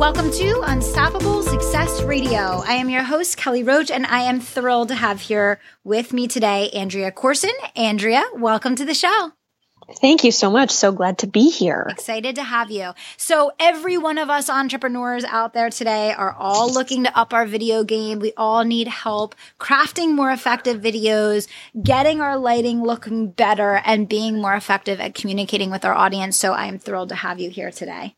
Welcome to Unstoppable Success Radio. I am your host, Kelly Roach, and I am thrilled to have here with me today Andrea Corson. Andrea, welcome to the show. Thank you so much. So glad to be here. Excited to have you. So, every one of us entrepreneurs out there today are all looking to up our video game. We all need help crafting more effective videos, getting our lighting looking better, and being more effective at communicating with our audience. So, I am thrilled to have you here today.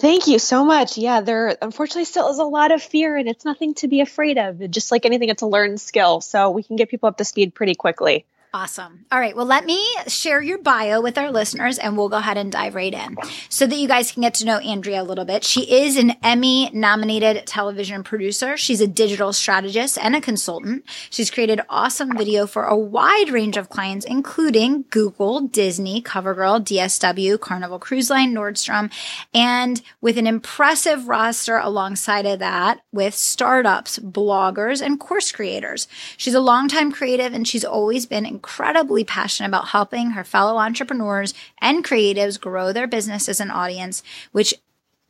Thank you so much. Yeah, there unfortunately still is a lot of fear and it's nothing to be afraid of. Just like anything, it's a learned skill. So we can get people up to speed pretty quickly. Awesome. All right. Well, let me share your bio with our listeners and we'll go ahead and dive right in so that you guys can get to know Andrea a little bit. She is an Emmy nominated television producer. She's a digital strategist and a consultant. She's created awesome video for a wide range of clients, including Google, Disney, CoverGirl, DSW, Carnival Cruise Line, Nordstrom, and with an impressive roster alongside of that with startups, bloggers, and course creators. She's a longtime creative and she's always been incredibly passionate about helping her fellow entrepreneurs and creatives grow their businesses and audience, which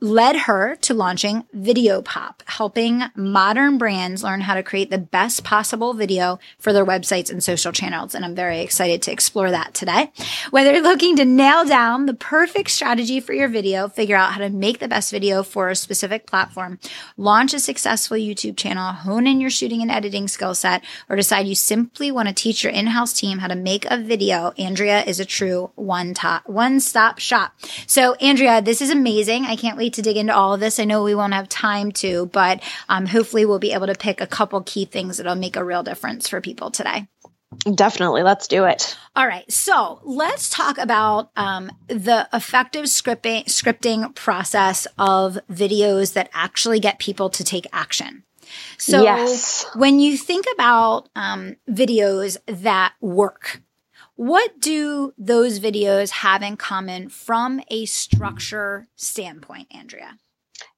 led her to launching Video Pop, helping modern brands learn how to create the best possible video for their websites and social channels. And I'm very excited to explore that today. Whether you're looking to nail down the perfect strategy for your video, figure out how to make the best video for a specific platform, launch a successful YouTube channel, hone in your shooting and editing skill set, or decide you simply want to teach your in-house team how to make a video, Andrea is a true one top, one stop shop. So Andrea, this is amazing. I can't wait to dig into all of this. I know we won't have time to, but um, hopefully we'll be able to pick a couple key things that'll make a real difference for people today. Definitely. Let's do it. All right. So let's talk about um, the effective scripting, scripting process of videos that actually get people to take action. So yes. when you think about um, videos that work, what do those videos have in common from a structure standpoint, Andrea?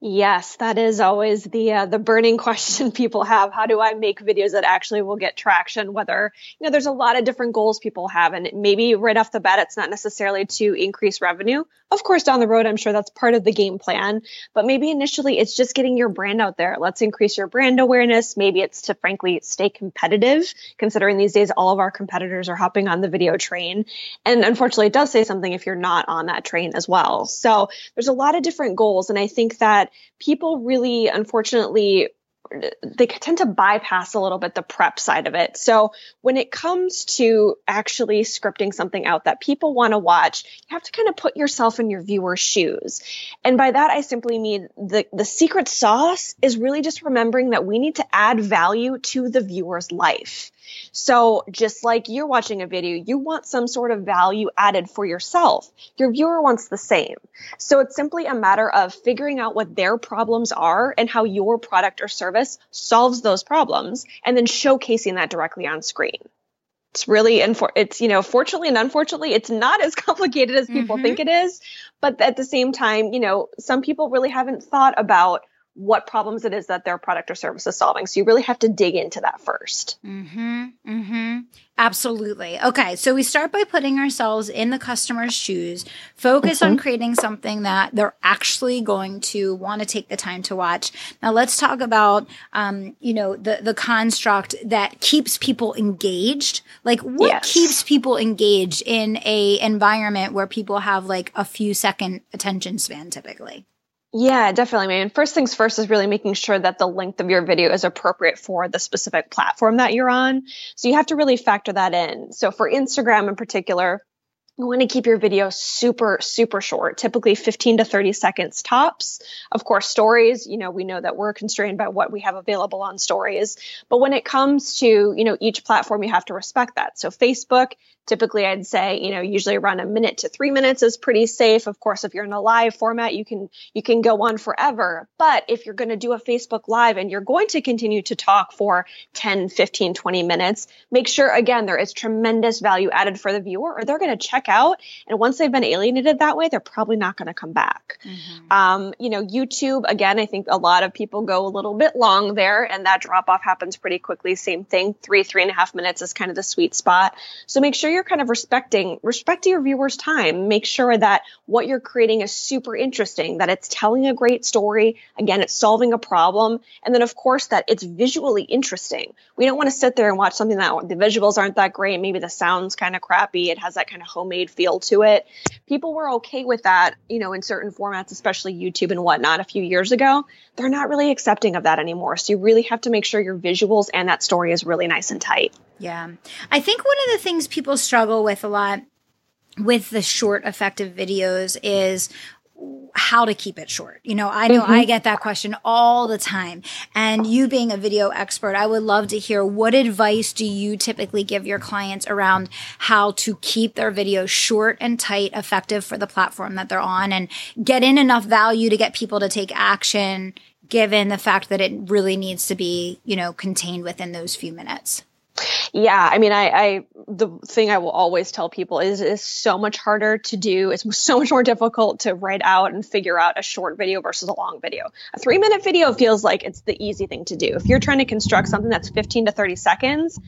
Yes, that is always the uh, the burning question people have. How do I make videos that actually will get traction? Whether you know, there's a lot of different goals people have, and maybe right off the bat, it's not necessarily to increase revenue. Of course, down the road, I'm sure that's part of the game plan. But maybe initially, it's just getting your brand out there. Let's increase your brand awareness. Maybe it's to frankly stay competitive, considering these days all of our competitors are hopping on the video train. And unfortunately, it does say something if you're not on that train as well. So there's a lot of different goals, and I think that people really, unfortunately, they tend to bypass a little bit the prep side of it. So when it comes to actually scripting something out that people want to watch, you have to kind of put yourself in your viewer's shoes. And by that, I simply mean the, the secret sauce is really just remembering that we need to add value to the viewer's life. So just like you're watching a video, you want some sort of value added for yourself. Your viewer wants the same. So it's simply a matter of figuring out what their problems are and how your product or service solves those problems and then showcasing that directly on screen. It's really, infor- it's, you know, fortunately and unfortunately, it's not as complicated as people mm-hmm. think it is. But at the same time, you know, some people really haven't thought about what problems it is that their product or service is solving. So you really have to dig into that 1st Mm-hmm. Mm-hmm. Absolutely. Okay. So we start by putting ourselves in the customer's shoes, focus mm-hmm. on creating something that they're actually going to want to take the time to watch. Now let's talk about, um, you know, the, the construct that keeps people engaged. Like what yes. keeps people engaged in a environment where people have like a few second attention span typically? Yeah, definitely, I mean, First things first is really making sure that the length of your video is appropriate for the specific platform that you're on. So you have to really factor that in. So for Instagram in particular, you want to keep your video super, super short, typically 15 to 30 seconds tops. Of course, stories, you know, we know that we're constrained by what we have available on stories. But when it comes to, you know, each platform, you have to respect that. So Facebook, Typically, I'd say, you know, usually around a minute to three minutes is pretty safe. Of course, if you're in a live format, you can, you can go on forever. But if you're going to do a Facebook live and you're going to continue to talk for 10, 15, 20 minutes, make sure again, there is tremendous value added for the viewer or they're going to check out. And once they've been alienated that way, they're probably not going to come back. Mm-hmm. Um, you know, YouTube, again, I think a lot of people go a little bit long there and that drop off happens pretty quickly. Same thing, three, three and a half minutes is kind of the sweet spot. So make sure you're kind of respecting, respecting your viewers' time. Make sure that what you're creating is super interesting, that it's telling a great story. Again, it's solving a problem. And then of course that it's visually interesting. We don't want to sit there and watch something that the visuals aren't that great. Maybe the sound's kind of crappy. It has that kind of homemade feel to it. People were okay with that, you know, in certain formats, especially YouTube and whatnot a few years ago. They're not really accepting of that anymore. So you really have to make sure your visuals and that story is really nice and tight. Yeah. I think one of the things people struggle with a lot with the short effective videos is how to keep it short. You know, I know mm-hmm. I get that question all the time. And you being a video expert, I would love to hear what advice do you typically give your clients around how to keep their videos short and tight, effective for the platform that they're on and get in enough value to get people to take action given the fact that it really needs to be, you know, contained within those few minutes. Yeah, I mean, I, I, the thing I will always tell people is it's so much harder to do. It's so much more difficult to write out and figure out a short video versus a long video. A three minute video feels like it's the easy thing to do. If you're trying to construct something that's 15 to 30 seconds,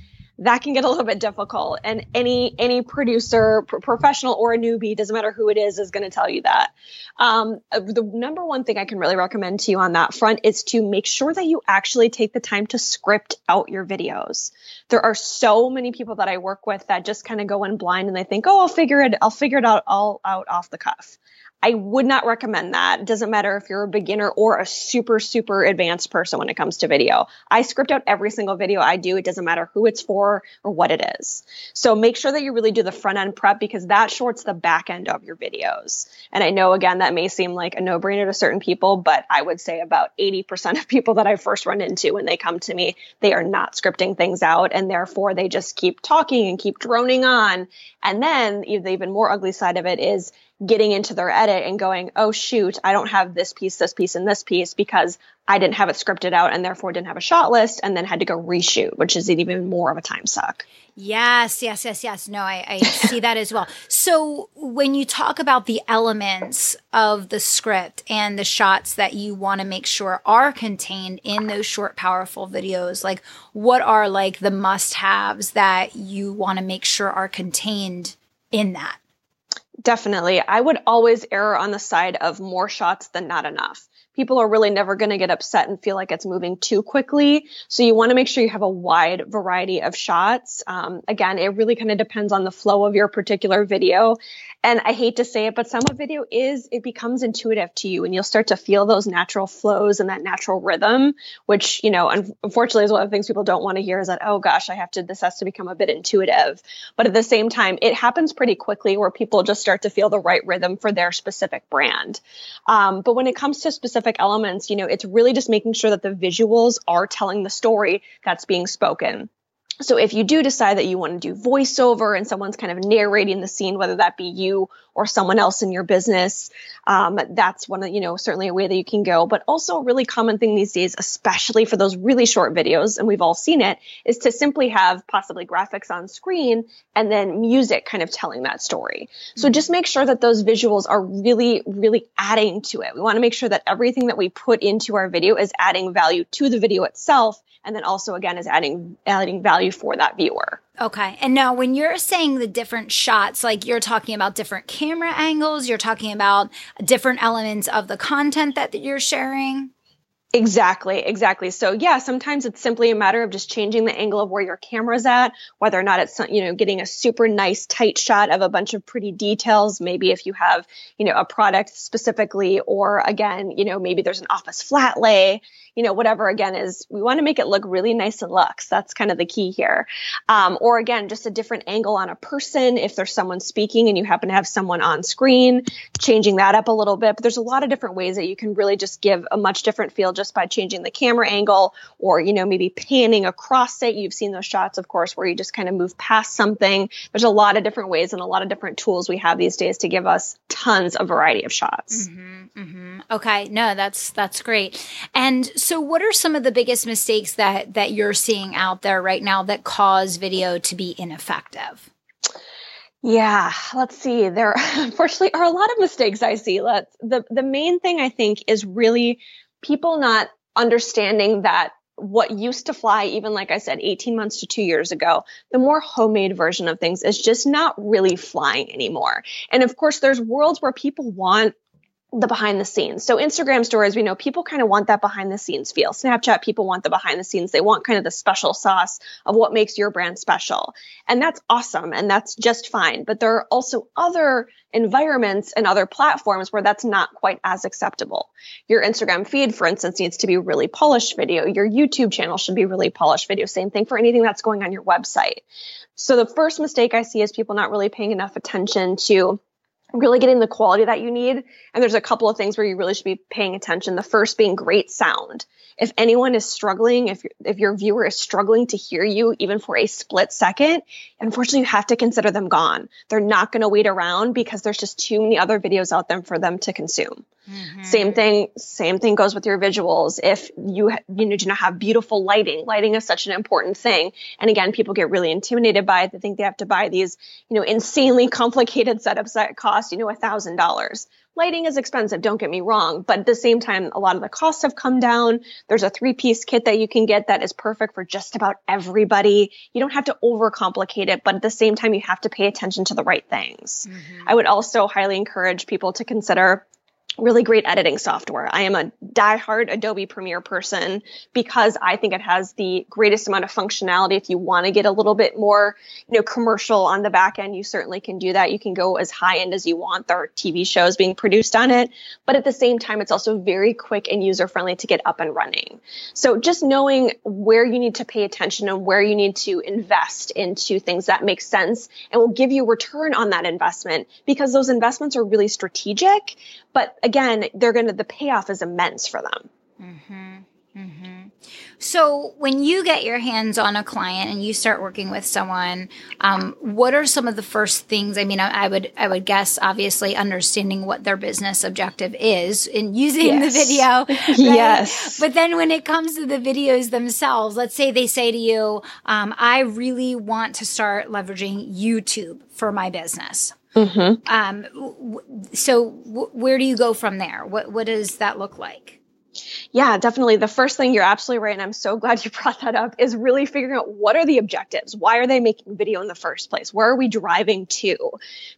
that can get a little bit difficult. And any any producer professional or a newbie doesn't matter who it is is going to tell you that. Um, the number one thing i can really recommend to you on that front is to make sure that you actually take the time to script out your videos. There are so many people that i work with that just kind of go in blind and they think oh i'll figure it i'll figure it out all out off the cuff I would not recommend that. It doesn't matter if you're a beginner or a super, super advanced person when it comes to video. I script out every single video I do. It doesn't matter who it's for or what it is. So make sure that you really do the front end prep because that shorts the back end of your videos. And I know again, that may seem like a no brainer to certain people, but I would say about 80% of people that I first run into when they come to me, they are not scripting things out and therefore they just keep talking and keep droning on. And then the even more ugly side of it is getting into their edit and going, oh shoot, I don't have this piece, this piece, and this piece because I didn't have it scripted out and therefore didn't have a shot list and then had to go reshoot, which is even more of a time suck. Yes, yes, yes, yes. No, I, I see that as well. So when you talk about the elements of the script and the shots that you want to make sure are contained in those short, powerful videos, like what are like the must haves that you want to make sure are contained in that? Definitely. I would always err on the side of more shots than not enough. People are really never going to get upset and feel like it's moving too quickly. So you want to make sure you have a wide variety of shots. Um, again, it really kind of depends on the flow of your particular video. And I hate to say it, but some of video is, it becomes intuitive to you and you'll start to feel those natural flows and that natural rhythm, which, you know, unfortunately is one of the things people don't want to hear is that, oh gosh, I have to, this has to become a bit intuitive. But at the same time, it happens pretty quickly where people just start to feel the right rhythm for their specific brand. Um, but when it comes to specific elements, you know, it's really just making sure that the visuals are telling the story that's being spoken. So if you do decide that you want to do voiceover and someone's kind of narrating the scene, whether that be you or someone else in your business, um, that's one of, you know, certainly a way that you can go. But also a really common thing these days, especially for those really short videos, and we've all seen it, is to simply have possibly graphics on screen and then music kind of telling that story. So mm-hmm. just make sure that those visuals are really, really adding to it. We want to make sure that everything that we put into our video is adding value to the video itself and then also again is adding adding value for that viewer. Okay. And now when you're saying the different shots, like you're talking about different camera angles, you're talking about different elements of the content that you're sharing. Exactly, exactly. So yeah, sometimes it's simply a matter of just changing the angle of where your camera's at, whether or not it's you know getting a super nice tight shot of a bunch of pretty details. Maybe if you have you know a product specifically, or again you know maybe there's an office flat lay, you know whatever. Again, is we want to make it look really nice and lux. That's kind of the key here. Um, or again, just a different angle on a person. If there's someone speaking and you happen to have someone on screen, changing that up a little bit. But there's a lot of different ways that you can really just give a much different feel just by changing the camera angle or, you know, maybe panning across it. You've seen those shots, of course, where you just kind of move past something. There's a lot of different ways and a lot of different tools we have these days to give us tons of variety of shots. Mm-hmm, mm-hmm. Okay, no, that's that's great. And so, what are some of the biggest mistakes that that you're seeing out there right now that cause video to be ineffective? Yeah, let's see. There unfortunately are a lot of mistakes I see. Let's the the main thing I think is really people not understanding that what used to fly, even like I said, 18 months to two years ago, the more homemade version of things is just not really flying anymore. And of course, there's worlds where people want the behind the scenes. So Instagram stories, we know people kind of want that behind the scenes feel. Snapchat, people want the behind the scenes. They want kind of the special sauce of what makes your brand special. And that's awesome. And that's just fine. But there are also other environments and other platforms where that's not quite as acceptable. Your Instagram feed, for instance, needs to be really polished video. Your YouTube channel should be really polished video. Same thing for anything that's going on your website. So the first mistake I see is people not really paying enough attention to really getting the quality that you need. And there's a couple of things where you really should be paying attention. The first being great sound. If anyone is struggling, if if your viewer is struggling to hear you even for a split second, unfortunately you have to consider them gone. They're not going to wait around because there's just too many other videos out there for them to consume. Mm-hmm. Same thing same thing goes with your visuals. If you you know do not have beautiful lighting, lighting is such an important thing. And again, people get really intimidated by it. They think they have to buy these, you know, insanely complicated setups that cost you know, a thousand dollars. Lighting is expensive, don't get me wrong, but at the same time, a lot of the costs have come down. There's a three piece kit that you can get that is perfect for just about everybody. You don't have to overcomplicate it, but at the same time, you have to pay attention to the right things. Mm-hmm. I would also highly encourage people to consider really great editing software. I am a diehard Adobe Premiere person because I think it has the greatest amount of functionality. If you want to get a little bit more, you know, commercial on the back end, you certainly can do that. You can go as high end as you want. There are TV shows being produced on it, but at the same time, it's also very quick and user friendly to get up and running. So just knowing where you need to pay attention and where you need to invest into things that make sense and will give you return on that investment because those investments are really strategic, but again, they're going to, the payoff is immense for them. Mm-hmm. Mm-hmm. So, when you get your hands on a client and you start working with someone, um, what are some of the first things? I mean, I, I, would I would guess obviously understanding what their business objective is in using yes. the video. Right? Yes. But then when it comes to the videos themselves, let's say they say to you, um, "I really want to start leveraging YouTube for my business." Mm-hmm. Um, so w- where do you go from there? What what does that look like? Yeah, definitely. The first thing you're absolutely right, and I'm so glad you brought that up, is really figuring out what are the objectives? Why are they making video in the first place? Where are we driving to?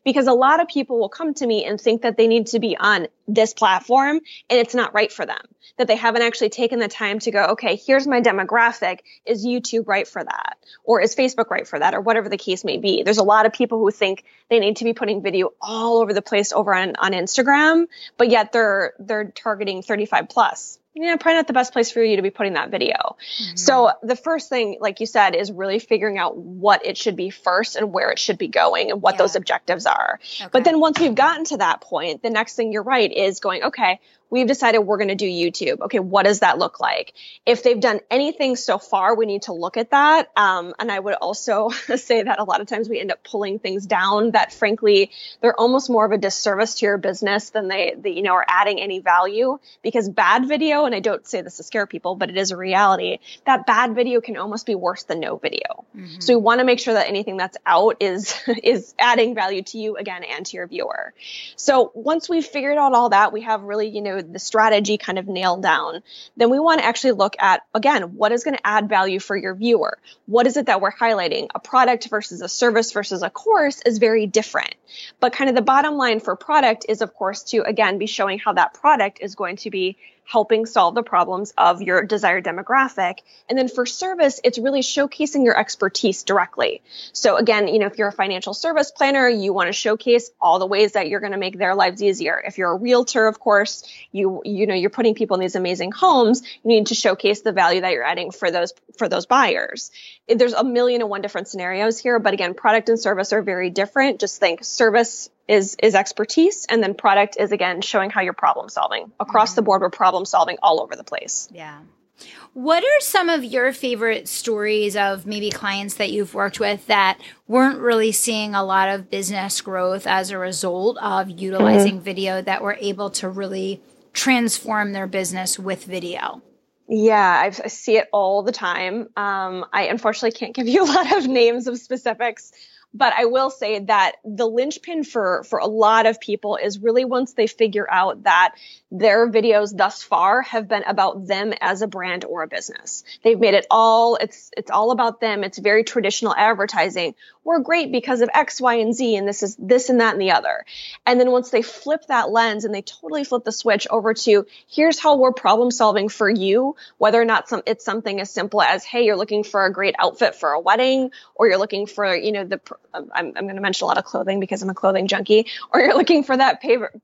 Because a lot of people will come to me and think that they need to be on this platform and it's not right for them. That they haven't actually taken the time to go, okay, here's my demographic. Is YouTube right for that? Or is Facebook right for that? Or whatever the case may be. There's a lot of people who think they need to be putting video all over the place over on, on Instagram, but yet they're, they're targeting 35 plus yeah, probably not the best place for you to be putting that video. Mm-hmm. So the first thing, like you said, is really figuring out what it should be first and where it should be going and what yeah. those objectives are. Okay. But then once we've gotten to that point, the next thing you're right is going, okay, we've decided we're going to do YouTube. Okay, what does that look like? If they've done anything so far, we need to look at that. Um, and I would also say that a lot of times we end up pulling things down that, frankly, they're almost more of a disservice to your business than they, they you know, are adding any value. Because bad video, and I don't say this to scare people, but it is a reality. That bad video can almost be worse than no video. Mm-hmm. So we want to make sure that anything that's out is is adding value to you again and to your viewer. So once we've figured out all that, we have really, you know, the strategy kind of nailed down, then we want to actually look at, again, what is going to add value for your viewer? What is it that we're highlighting? A product versus a service versus a course is very different. But kind of the bottom line for product is, of course, to again be showing how that product is going to be helping solve the problems of your desired demographic. And then for service, it's really showcasing your expertise directly. So again, you know, if you're a financial service planner, you want to showcase all the ways that you're going to make their lives easier. If you're a realtor, of course, you, you know, you're putting people in these amazing homes. You need to showcase the value that you're adding for those, for those buyers. There's a million and one different scenarios here, but again, product and service are very different. Just think service is is expertise and then product is again showing how you're problem solving across mm-hmm. the board we're problem solving all over the place yeah what are some of your favorite stories of maybe clients that you've worked with that weren't really seeing a lot of business growth as a result of utilizing mm-hmm. video that were able to really transform their business with video? Yeah, I've, i see it all the time. Um, I unfortunately can't give you a lot of names of specifics but I will say that the linchpin for for a lot of people is really once they figure out that their videos thus far have been about them as a brand or a business. They've made it all it's it's all about them. It's very traditional advertising. We're great because of X, Y, and Z, and this is this and that and the other. And then once they flip that lens and they totally flip the switch over to here's how we're problem solving for you, whether or not some it's something as simple as hey, you're looking for a great outfit for a wedding, or you're looking for you know the Um, I'm, I'm going to mention a lot of clothing because I'm a clothing junkie, or you're looking for that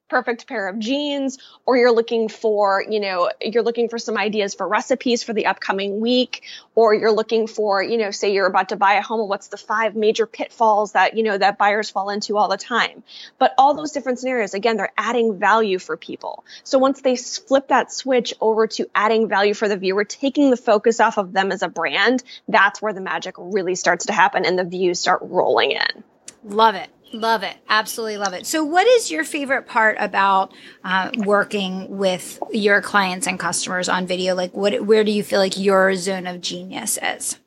perfect pair of jeans, or you're looking for, you know, you're looking for some ideas for recipes for the upcoming week, or you're looking for, you know, say you're about to buy a home, what's the five major pitfalls that, you know, that buyers fall into all the time. But all those different scenarios, again, they're adding value for people. So once they flip that switch over to adding value for the viewer, taking the focus off of them as a brand, that's where the magic really starts to happen and the views start rolling in. Love it. Love it. Absolutely love it. So, what is your favorite part about uh, working with your clients and customers on video? Like, what, where do you feel like your zone of genius is?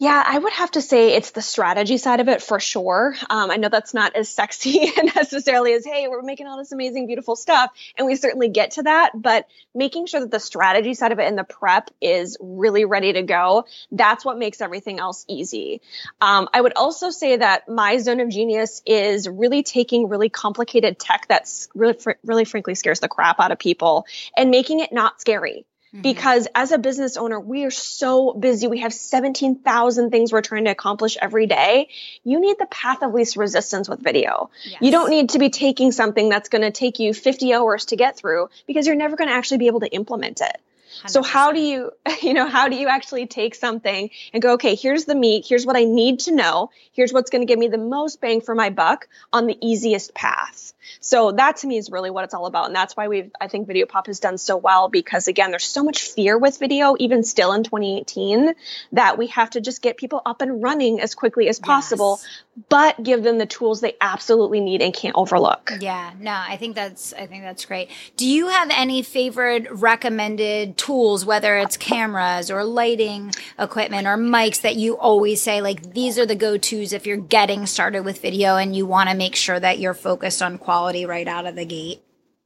Yeah, I would have to say it's the strategy side of it for sure. Um, I know that's not as sexy necessarily as, hey, we're making all this amazing, beautiful stuff. And we certainly get to that. But making sure that the strategy side of it and the prep is really ready to go, that's what makes everything else easy. Um, I would also say that my zone of genius is really taking really complicated tech that's really, really frankly scares the crap out of people and making it not scary. Mm-hmm. Because as a business owner, we are so busy. We have 17,000 things we're trying to accomplish every day. You need the path of least resistance with video. Yes. You don't need to be taking something that's going to take you 50 hours to get through because you're never going to actually be able to implement it. 100%. So how do you, you know, how do you actually take something and go, okay, here's the meat. Here's what I need to know. Here's what's going to give me the most bang for my buck on the easiest path. So that to me is really what it's all about. And that's why we've, I think Video Pop has done so well because again, there's so much fear with video, even still in 2018, that we have to just get people up and running as quickly as possible, yes. but give them the tools they absolutely need and can't overlook. Yeah, no, I think that's, I think that's great. Do you have any favorite recommended tools, whether it's cameras or lighting equipment or mics that you always say, like, these are the go tos if you're getting started with video and you want to make sure that you're focused on quality right out of the gate?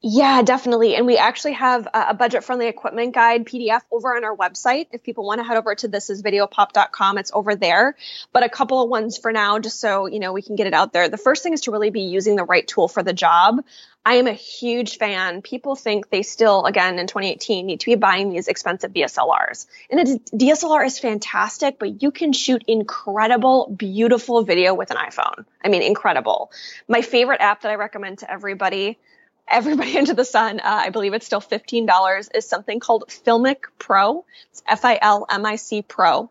Yeah, definitely. And we actually have a budget friendly equipment guide PDF over on our website. If people want to head over to thisisvideopop.com, it's over there. But a couple of ones for now, just so, you know, we can get it out there. The first thing is to really be using the right tool for the job. I am a huge fan. People think they still, again, in 2018, need to be buying these expensive DSLRs. And a DSLR is fantastic, but you can shoot incredible, beautiful video with an iPhone. I mean, incredible. My favorite app that I recommend to everybody, everybody into the sun, uh, I believe it's still $15, is something called Filmic Pro. It's F-I-L-M-I-C Pro.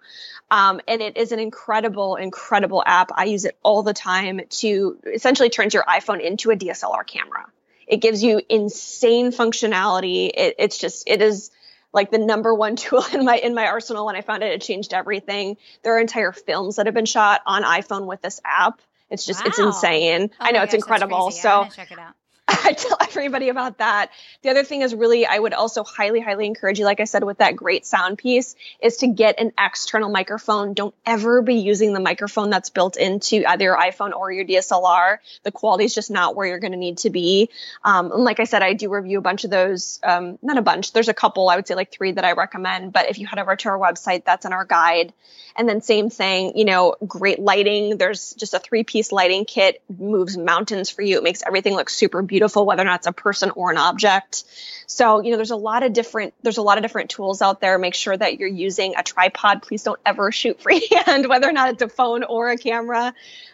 Um, and it is an incredible, incredible app. I use it all the time to essentially turns your iPhone into a DSLR camera. It gives you insane functionality. It, it's just, it is like the number one tool in my, in my arsenal. When I found it, it changed everything. There are entire films that have been shot on iPhone with this app. It's just, wow. it's insane. Oh I know it's gosh, incredible. So check it out. I tell everybody about that. The other thing is really, I would also highly, highly encourage you, like I said, with that great sound piece, is to get an external microphone. Don't ever be using the microphone that's built into either your iPhone or your DSLR. The quality is just not where you're going to need to be. Um, and like I said, I do review a bunch of those, um, not a bunch. There's a couple, I would say like three that I recommend. But if you head over to our website, that's in our guide. And then same thing, you know, great lighting. There's just a three piece lighting kit, moves mountains for you. It makes everything look super beautiful beautiful, whether or not it's a person or an object. So, you know, there's a lot of different there's a lot of different tools out there. Make sure that you're using a tripod. Please don't ever shoot freehand, whether or not it's a phone or a camera.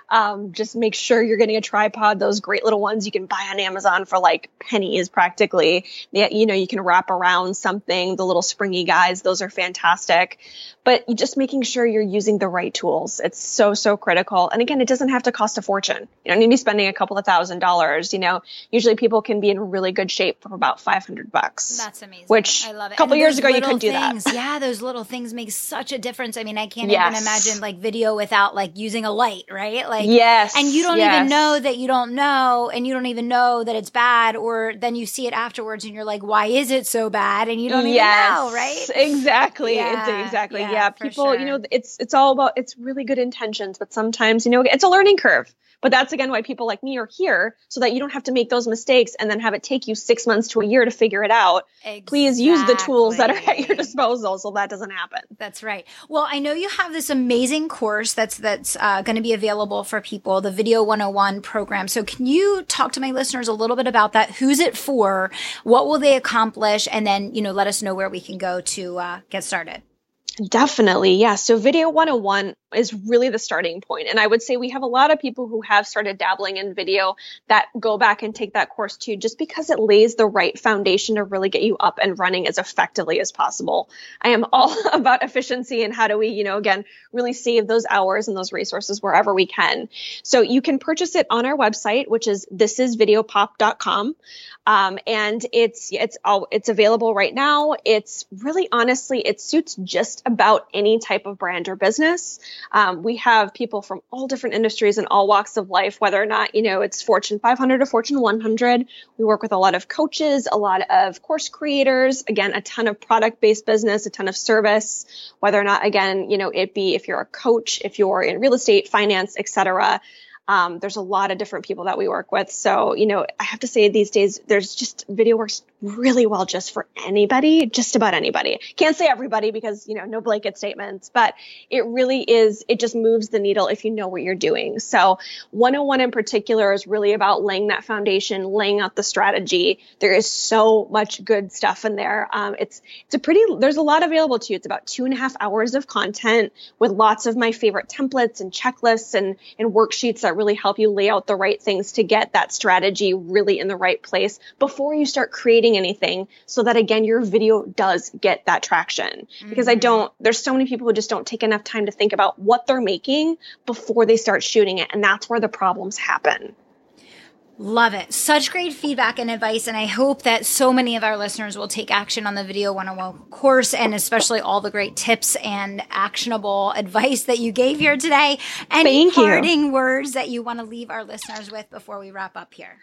Um, just make sure you're getting a tripod. Those great little ones you can buy on Amazon for like pennies practically. Yeah, you know, you can wrap around something, the little springy guys, those are fantastic. But just making sure you're using the right tools. It's so, so critical. And again, it doesn't have to cost a fortune. You don't need to be spending a couple of thousand dollars. You know, usually people can be in really good shape for about 500 bucks. That's amazing. Which I love it. A couple years ago, you couldn't do things, that. Yeah, those little things make such a difference. I mean, I can't yes. even imagine like video without like using a light, right? Like, like yes and you don't yes. even know that you don't know and you don't even know that it's bad or then you see it afterwards and you're like why is it so bad and you don't even yes, know right exactly yeah, it's exactly yeah, yeah. people sure. you know it's it's all about it's really good intentions but sometimes you know it's a learning curve but that's again why people like me are here so that you don't have to make those mistakes and then have it take you six months to a year to figure it out. Exactly. Please use the tools that are at your disposal so that doesn't happen. That's right. Well, I know you have this amazing course that's that's uh, going to be available for people, the Video 101 program. So can you talk to my listeners a little bit about that? Who's it for? What will they accomplish? And then you know let us know where we can go to uh, get started. Definitely. Yeah. So Video 101 is really the starting point. And I would say we have a lot of people who have started dabbling in video that go back and take that course too, just because it lays the right foundation to really get you up and running as effectively as possible. I am all about efficiency and how do we, you know, again, really save those hours and those resources wherever we can. So you can purchase it on our website, which is thisisvideopop.com. Um, and it's, it's, all, it's available right now. It's really honestly, it suits just about any type of brand or business. Um, we have people from all different industries and all walks of life, whether or not, you know, it's Fortune 500 or Fortune 100. We work with a lot of coaches, a lot of course creators, again, a ton of product based business, a ton of service, whether or not, again, you know, it be if you're a coach, if you're in real estate, finance, etc. Um, there's a lot of different people that we work with. So, you know, I have to say these days, there's just video works really well just for anybody, just about anybody. Can't say everybody because, you know, no blanket statements, but it really is, it just moves the needle if you know what you're doing. So 101 in particular is really about laying that foundation, laying out the strategy. There is so much good stuff in there. Um, it's, it's a pretty, there's a lot available to you. It's about two and a half hours of content with lots of my favorite templates and checklists and, and worksheets that really help you lay out the right things to get that strategy really in the right place before you start creating anything so that again your video does get that traction because mm-hmm. i don't there's so many people who just don't take enough time to think about what they're making before they start shooting it and that's where the problems happen Love it. Such great feedback and advice. And I hope that so many of our listeners will take action on the Video 101 course and especially all the great tips and actionable advice that you gave here today. Any Thank parting you. words that you want to leave our listeners with before we wrap up here?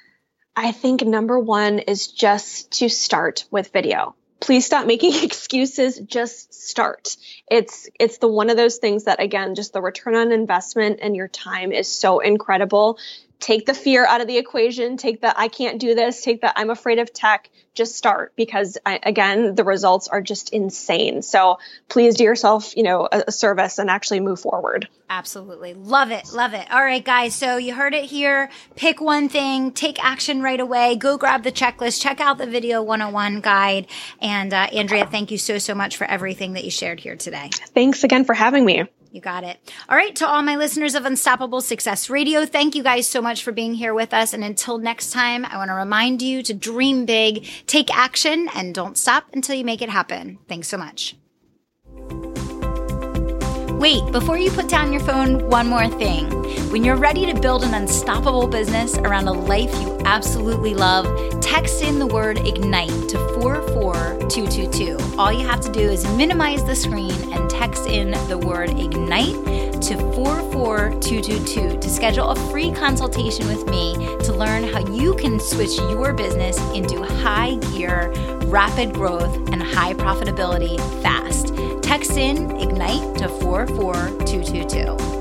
I think number one is just to start with video. Please stop making excuses just start. It's it's the one of those things that again just the return on investment and your time is so incredible take the fear out of the equation, take the I can't do this, take the I'm afraid of tech, just start because I, again, the results are just insane. So please do yourself, you know, a, a, service and actually move forward. Absolutely. Love it. Love it. All right, guys. So you heard it here. Pick one thing, take action right away. Go grab the checklist, check out the video 101 guide. And uh, Andrea, thank you so, so much for everything that you shared here today. Thanks again for having me. You got it. All right. To all my listeners of Unstoppable Success Radio, thank you guys so much for being here with us. And until next time, I want to remind you to dream big, take action, and don't stop until you make it happen. Thanks so much. Wait, before you put down your phone, one more thing. When you're ready to build an unstoppable business around a life you absolutely love, text in the word IGNITE to 44222. All you have to do is minimize the screen and text in the word IGNITE to 44222 to schedule a free consultation with me to learn how you can switch your business into high gear, rapid growth, and high profitability fast. Text in IGNITE to 44222.